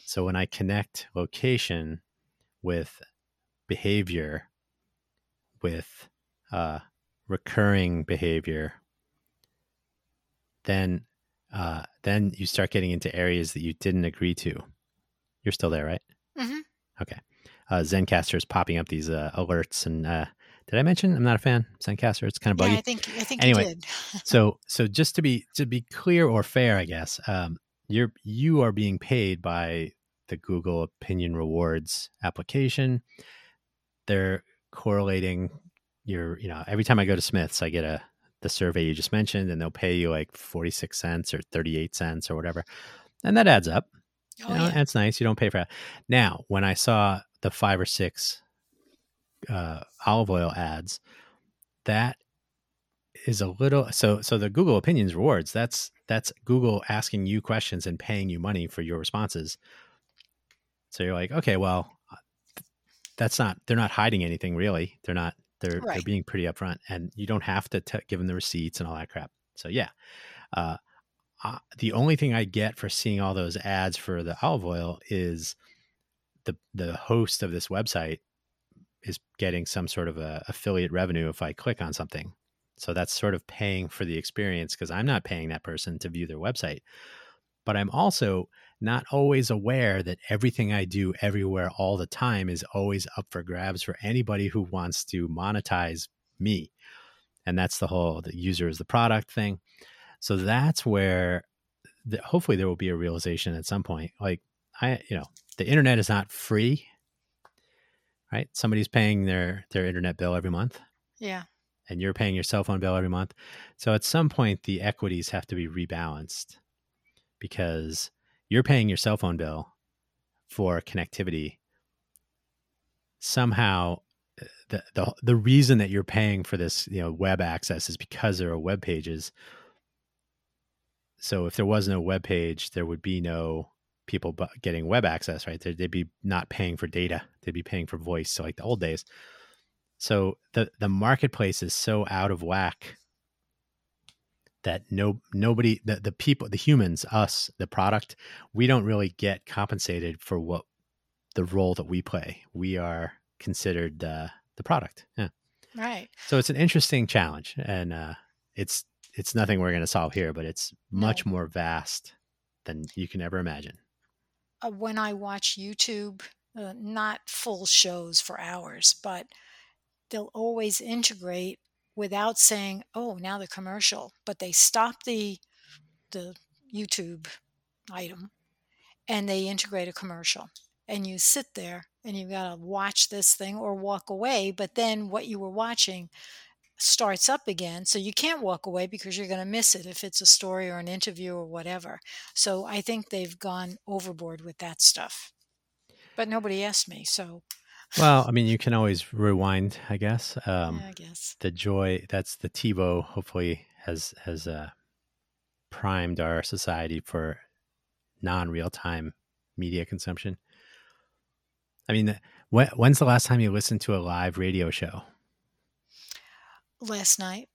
A: so when i connect location with behavior with uh, recurring behavior then uh, then you start getting into areas that you didn't agree to. You're still there, right?
B: Mm-hmm.
A: Okay. Uh, Zencastr is popping up these uh, alerts, and uh, did I mention I'm not a fan Zencastr? It's kind of buggy.
B: Yeah, I think I think
A: anyway. [LAUGHS] so so just to be to be clear or fair, I guess um, you're you are being paid by the Google Opinion Rewards application. They're correlating your you know every time I go to Smith's, I get a the survey you just mentioned, and they'll pay you like 46 cents or 38 cents or whatever. And that adds up. Oh, you know, yeah. That's nice. You don't pay for that. Now, when I saw the five or six uh, olive oil ads, that is a little so so the Google Opinions rewards. That's that's Google asking you questions and paying you money for your responses. So you're like, okay, well, uh, that's not they're not hiding anything really. They're not they're right. they're being pretty upfront, and you don't have to t- give them the receipts and all that crap. So yeah, uh, uh, the only thing I get for seeing all those ads for the olive oil is the the host of this website is getting some sort of a affiliate revenue if I click on something. So that's sort of paying for the experience because I'm not paying that person to view their website. But I'm also not always aware that everything I do everywhere all the time is always up for grabs for anybody who wants to monetize me. And that's the whole the user is the product thing. So that's where the, hopefully there will be a realization at some point. Like I, you know, the internet is not free, right? Somebody's paying their their internet bill every month.
B: Yeah.
A: And you're paying your cell phone bill every month. So at some point the equities have to be rebalanced because you're paying your cell phone bill for connectivity. Somehow uh, the, the the reason that you're paying for this you know web access is because there are web pages. So if there was no web page there would be no people getting web access right? They'd, they'd be not paying for data. They'd be paying for voice so like the old days so the the marketplace is so out of whack that no nobody the, the people the humans us the product we don't really get compensated for what the role that we play. We are considered uh, the product. Yeah.
B: Right.
A: So it's an interesting challenge and uh, it's it's nothing we're going to solve here but it's much no. more vast than you can ever imagine.
B: Uh, when i watch youtube uh, not full shows for hours but they'll always integrate without saying, "Oh, now the commercial," but they stop the the YouTube item and they integrate a commercial. And you sit there and you've got to watch this thing or walk away, but then what you were watching starts up again. So you can't walk away because you're going to miss it if it's a story or an interview or whatever. So I think they've gone overboard with that stuff. But nobody asked me, so
A: well, I mean, you can always rewind, I guess.
B: Um, yeah, I guess
A: the joy that's the TiVo. Hopefully, has has uh, primed our society for non real time media consumption. I mean, when, when's the last time you listened to a live radio show?
B: Last night.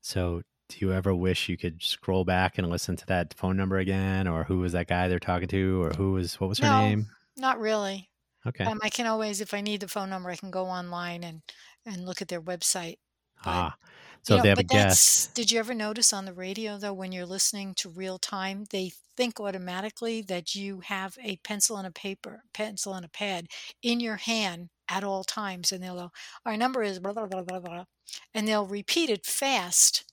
A: So, do you ever wish you could scroll back and listen to that phone number again, or who was that guy they're talking to, or who was what was her
B: no,
A: name?
B: Not really.
A: Okay.
B: Um, I can always, if I need the phone number, I can go online and and look at their website.
A: But, ah, so if know, they have a guest.
B: Did you ever notice on the radio though, when you're listening to real time, they think automatically that you have a pencil and a paper, pencil and a pad in your hand at all times, and they'll go, "Our number is blah blah blah blah blah," and they'll repeat it fast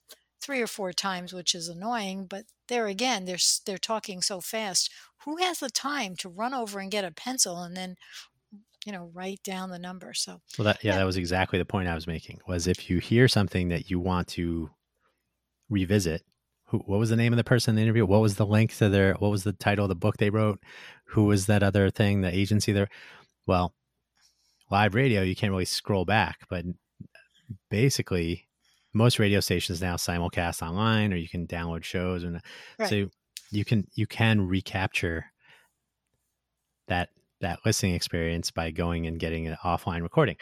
B: three or four times, which is annoying. But there again, they're they're talking so fast. Who has the time to run over and get a pencil and then, you know, write down the number? So
A: well, that yeah, yeah. that was exactly the point I was making. Was if you hear something that you want to revisit, who, what was the name of the person in the interview? What was the link to their? What was the title of the book they wrote? Who was that other thing? The agency there? Well, live radio, you can't really scroll back, but basically most radio stations now simulcast online, or you can download shows, and
B: Right.
A: so you can you can recapture that that listening experience by going and getting an offline recording.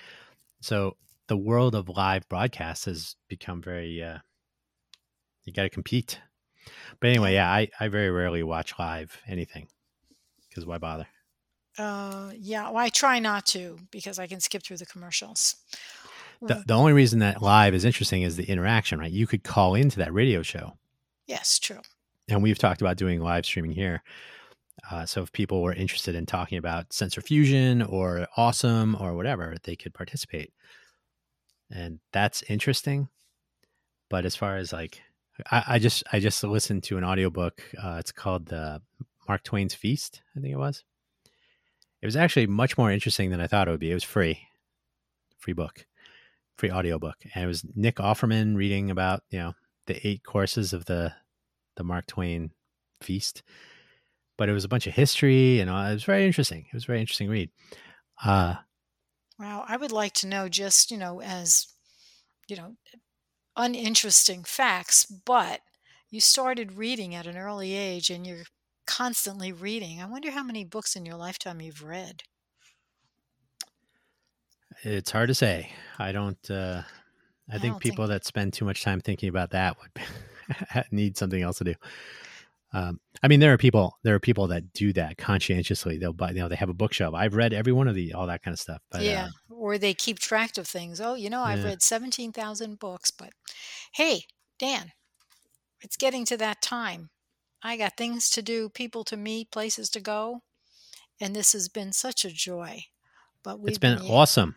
A: So the world of live broadcasts has become very uh, you got to compete. But anyway, yeah, I, I very rarely watch live anything because why bother?
B: Uh, yeah, well, I try not to because I can skip through the commercials.
A: The, the only reason that live is interesting is the interaction, right? You could call into that radio show.
B: Yes, true.
A: And we've talked about doing live streaming here. Uh, so if people were interested in talking about sensor fusion or awesome or whatever, they could participate. And that's interesting. But as far as like, I, I just I just listened to an audiobook. Uh, it's called the Mark Twain's Feast, I think it was. It was actually much more interesting than I thought it would be. It was free, free book, free audiobook. And it was Nick Offerman reading about, you know, the eight courses of the the Mark Twain feast. But it was a bunch of history and all, it was very interesting. It was a very interesting read. Uh
B: Wow, I would like to know just, you know, as, you know, uninteresting facts, but you started reading at an early age and you're constantly reading. I wonder how many books in your lifetime you've read.
A: it's hard to say. I don't uh I
B: I
A: think
B: don't think
A: people that spend too much time thinking about that would [LAUGHS] [LAUGHS] need something else to do. Um, I mean, there are people there are people that do that conscientiously. They'll buy, you know, they have a bookshelf. I've read every one of the all that kind of stuff. But
B: Yeah,
A: uh,
B: or they keep track of things. Oh, you know, I've
A: yeah,
B: read 17,000 books, but hey, Dan, it's getting to that time. I got things to do, people to meet, places to go, and this has been such a joy. But
A: it's
B: we've
A: been
B: been,
A: awesome.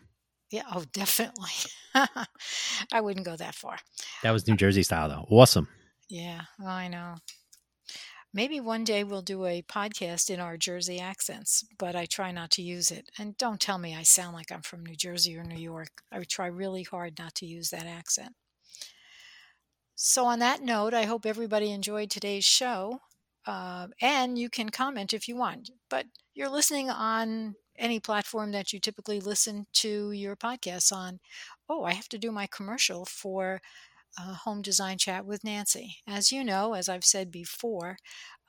B: Yeah, oh, definitely. [LAUGHS] I wouldn't go that far.
A: That was New Jersey style though. Awesome.
B: Yeah, I know. Maybe one day we'll do a podcast in our Jersey accents, but I try not to use it. And don't tell me I sound like I'm from New Jersey or New York. I would try really hard not to use that accent. So, on that note, I hope everybody enjoyed today's show. Uh, and you can comment if you want, but you're listening on any platform that you typically listen to your podcasts on. Oh, I have to do my commercial for uh, Home Design Chat with Nancy. As you know, as I've said before,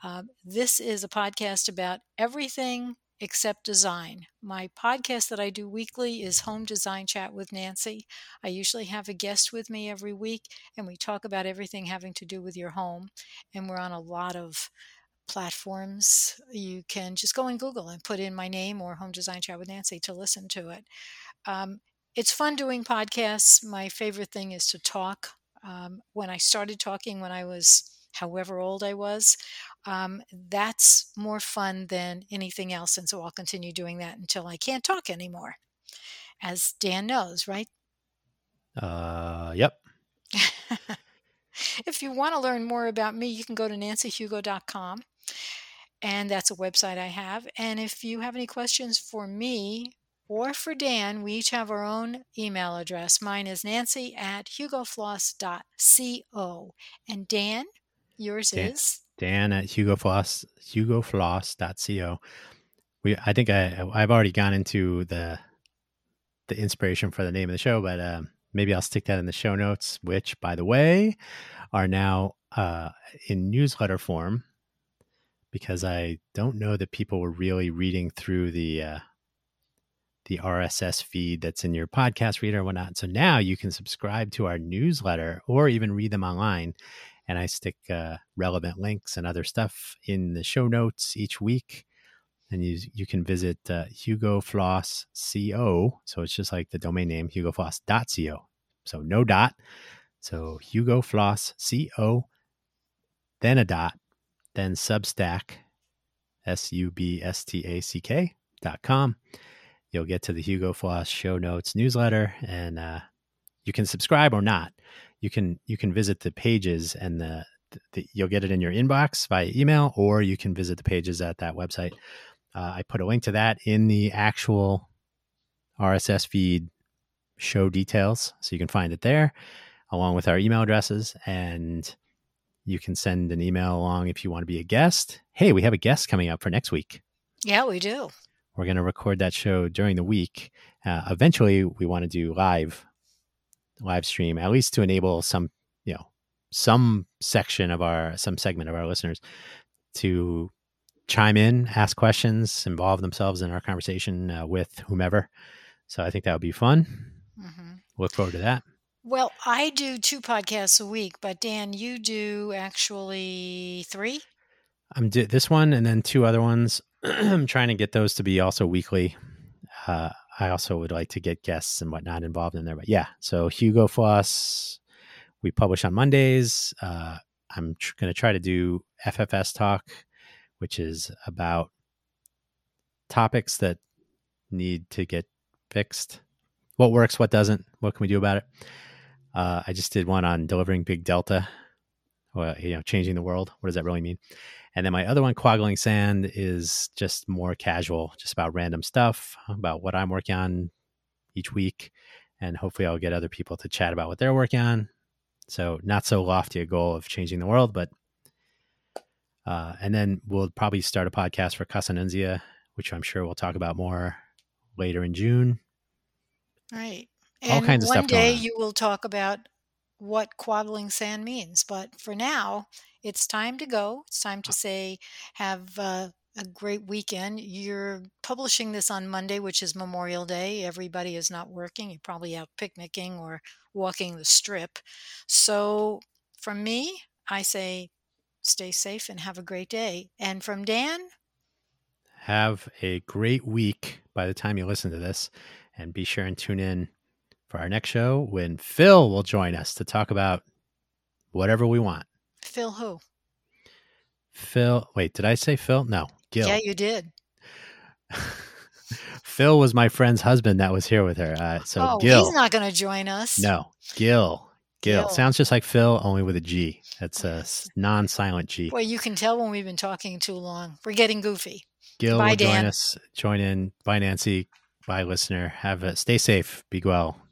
B: uh, this is a podcast about everything except design. My podcast that I do weekly is Home Design Chat with Nancy. I usually have a guest with me every week, and we talk about everything having to do with your home. And we're on a lot of platforms. You can just go in Google and put in my name or Home Design Chat with Nancy to listen to it. Um, it's fun doing podcasts. My favorite thing is to talk. Um, when I started talking when I was however old I was, um, that's more fun than anything else. And so I'll continue doing that until I can't talk anymore, as Dan knows, right?
A: Uh, yep. [LAUGHS]
B: if you want to learn more about me, you can go to nancyhugo.com, and that's a website I have. And if you have any questions for me or for Dan, we each have our own email address. Mine is nancy at hugofloss.co. And Dan, yours
A: Dan,
B: is?
A: Dan at hugofloss, hugofloss.co. We, I think I, I've already gone into the, the inspiration for the name of the show, but um, maybe I'll stick that in the show notes, which, by the way, are now uh, in newsletter form because I don't know that people were really reading through the uh, the RSS feed that's in your podcast reader and whatnot. So now you can subscribe to our newsletter or even read them online. And I stick uh, relevant links and other stuff in the show notes each week. And you you can visit uh, Hugo Floss Co. So it's just like the domain name hugofloss.co. So no dot. So Hugo Floss Co. Then a dot. Then Substack. S U B S T A C K dot com you'll get to the Hugo Floss show notes newsletter and uh, you can subscribe or not. You can you can visit the pages and the, the, you'll get it in your inbox via email or you can visit the pages at that website. Uh, I put a link to that in the actual RSS feed show details so you can find it there along with our email addresses and you can send an email along if you want to be a guest. Hey, we have a guest coming up for next week.
B: Yeah, we do.
A: We're going to record that show during the week. Uh, eventually, we want to do live live stream, at least to enable some, you know, some section of our, some segment of our listeners to chime in, ask questions, involve themselves in our conversation uh, with whomever. So I think that would be fun. Mm-hmm. Look forward to that.
B: Well, I do two podcasts a week, but Dan, you do actually three.
A: I'm do this one and then two other ones. [CLEARS THROAT] I'm trying to get those to be also weekly. Uh, I also would like to get guests and whatnot involved in there. But yeah, so Hugo Floss, we publish on Mondays. Uh, I'm tr- going to try to do FFS talk, which is about topics that need to get fixed. What works, what doesn't, what can we do about it? Uh, I just did one on delivering big delta, or you know, changing the world. What does that really mean? And then my other one, Quaggling Sand, is just more casual, just about random stuff, about what I'm working on each week. And hopefully I'll get other people to chat about what they're working on. So not so lofty a goal of changing the world, but uh, and then we'll probably start a podcast for Casa Nunzia, which I'm sure we'll talk about more later in June.
B: Right. And All kinds of stuff. One day you will talk about what quaggling sand means, but for now, it's time to go. It's time to say, have uh, a great weekend. You're publishing this on Monday, which is Memorial Day. Everybody is not working. You're probably out picnicking or walking the strip. So, from me, I say, stay safe and have a great day. And from Dan,
A: have a great week by the time you listen to this. And be sure and tune in for our next show when Phil will join us to talk about whatever we want.
B: Phil who?
A: Phil. Wait, did I say Phil? No, Gil.
B: Yeah, you did. [LAUGHS]
A: Phil was my friend's husband that was here with her. Uh, so
B: oh,
A: Gil.
B: he's not going to join us.
A: No, Gil. Gil. Gil. Sounds just like Phil, only with a G. That's a non-silent G.
B: Well, you can tell when we've been talking too long. We're getting goofy.
A: Gil Bye, will Dan. join us. Join in. Bye, Nancy. Bye, listener. Have a stay safe. Be well.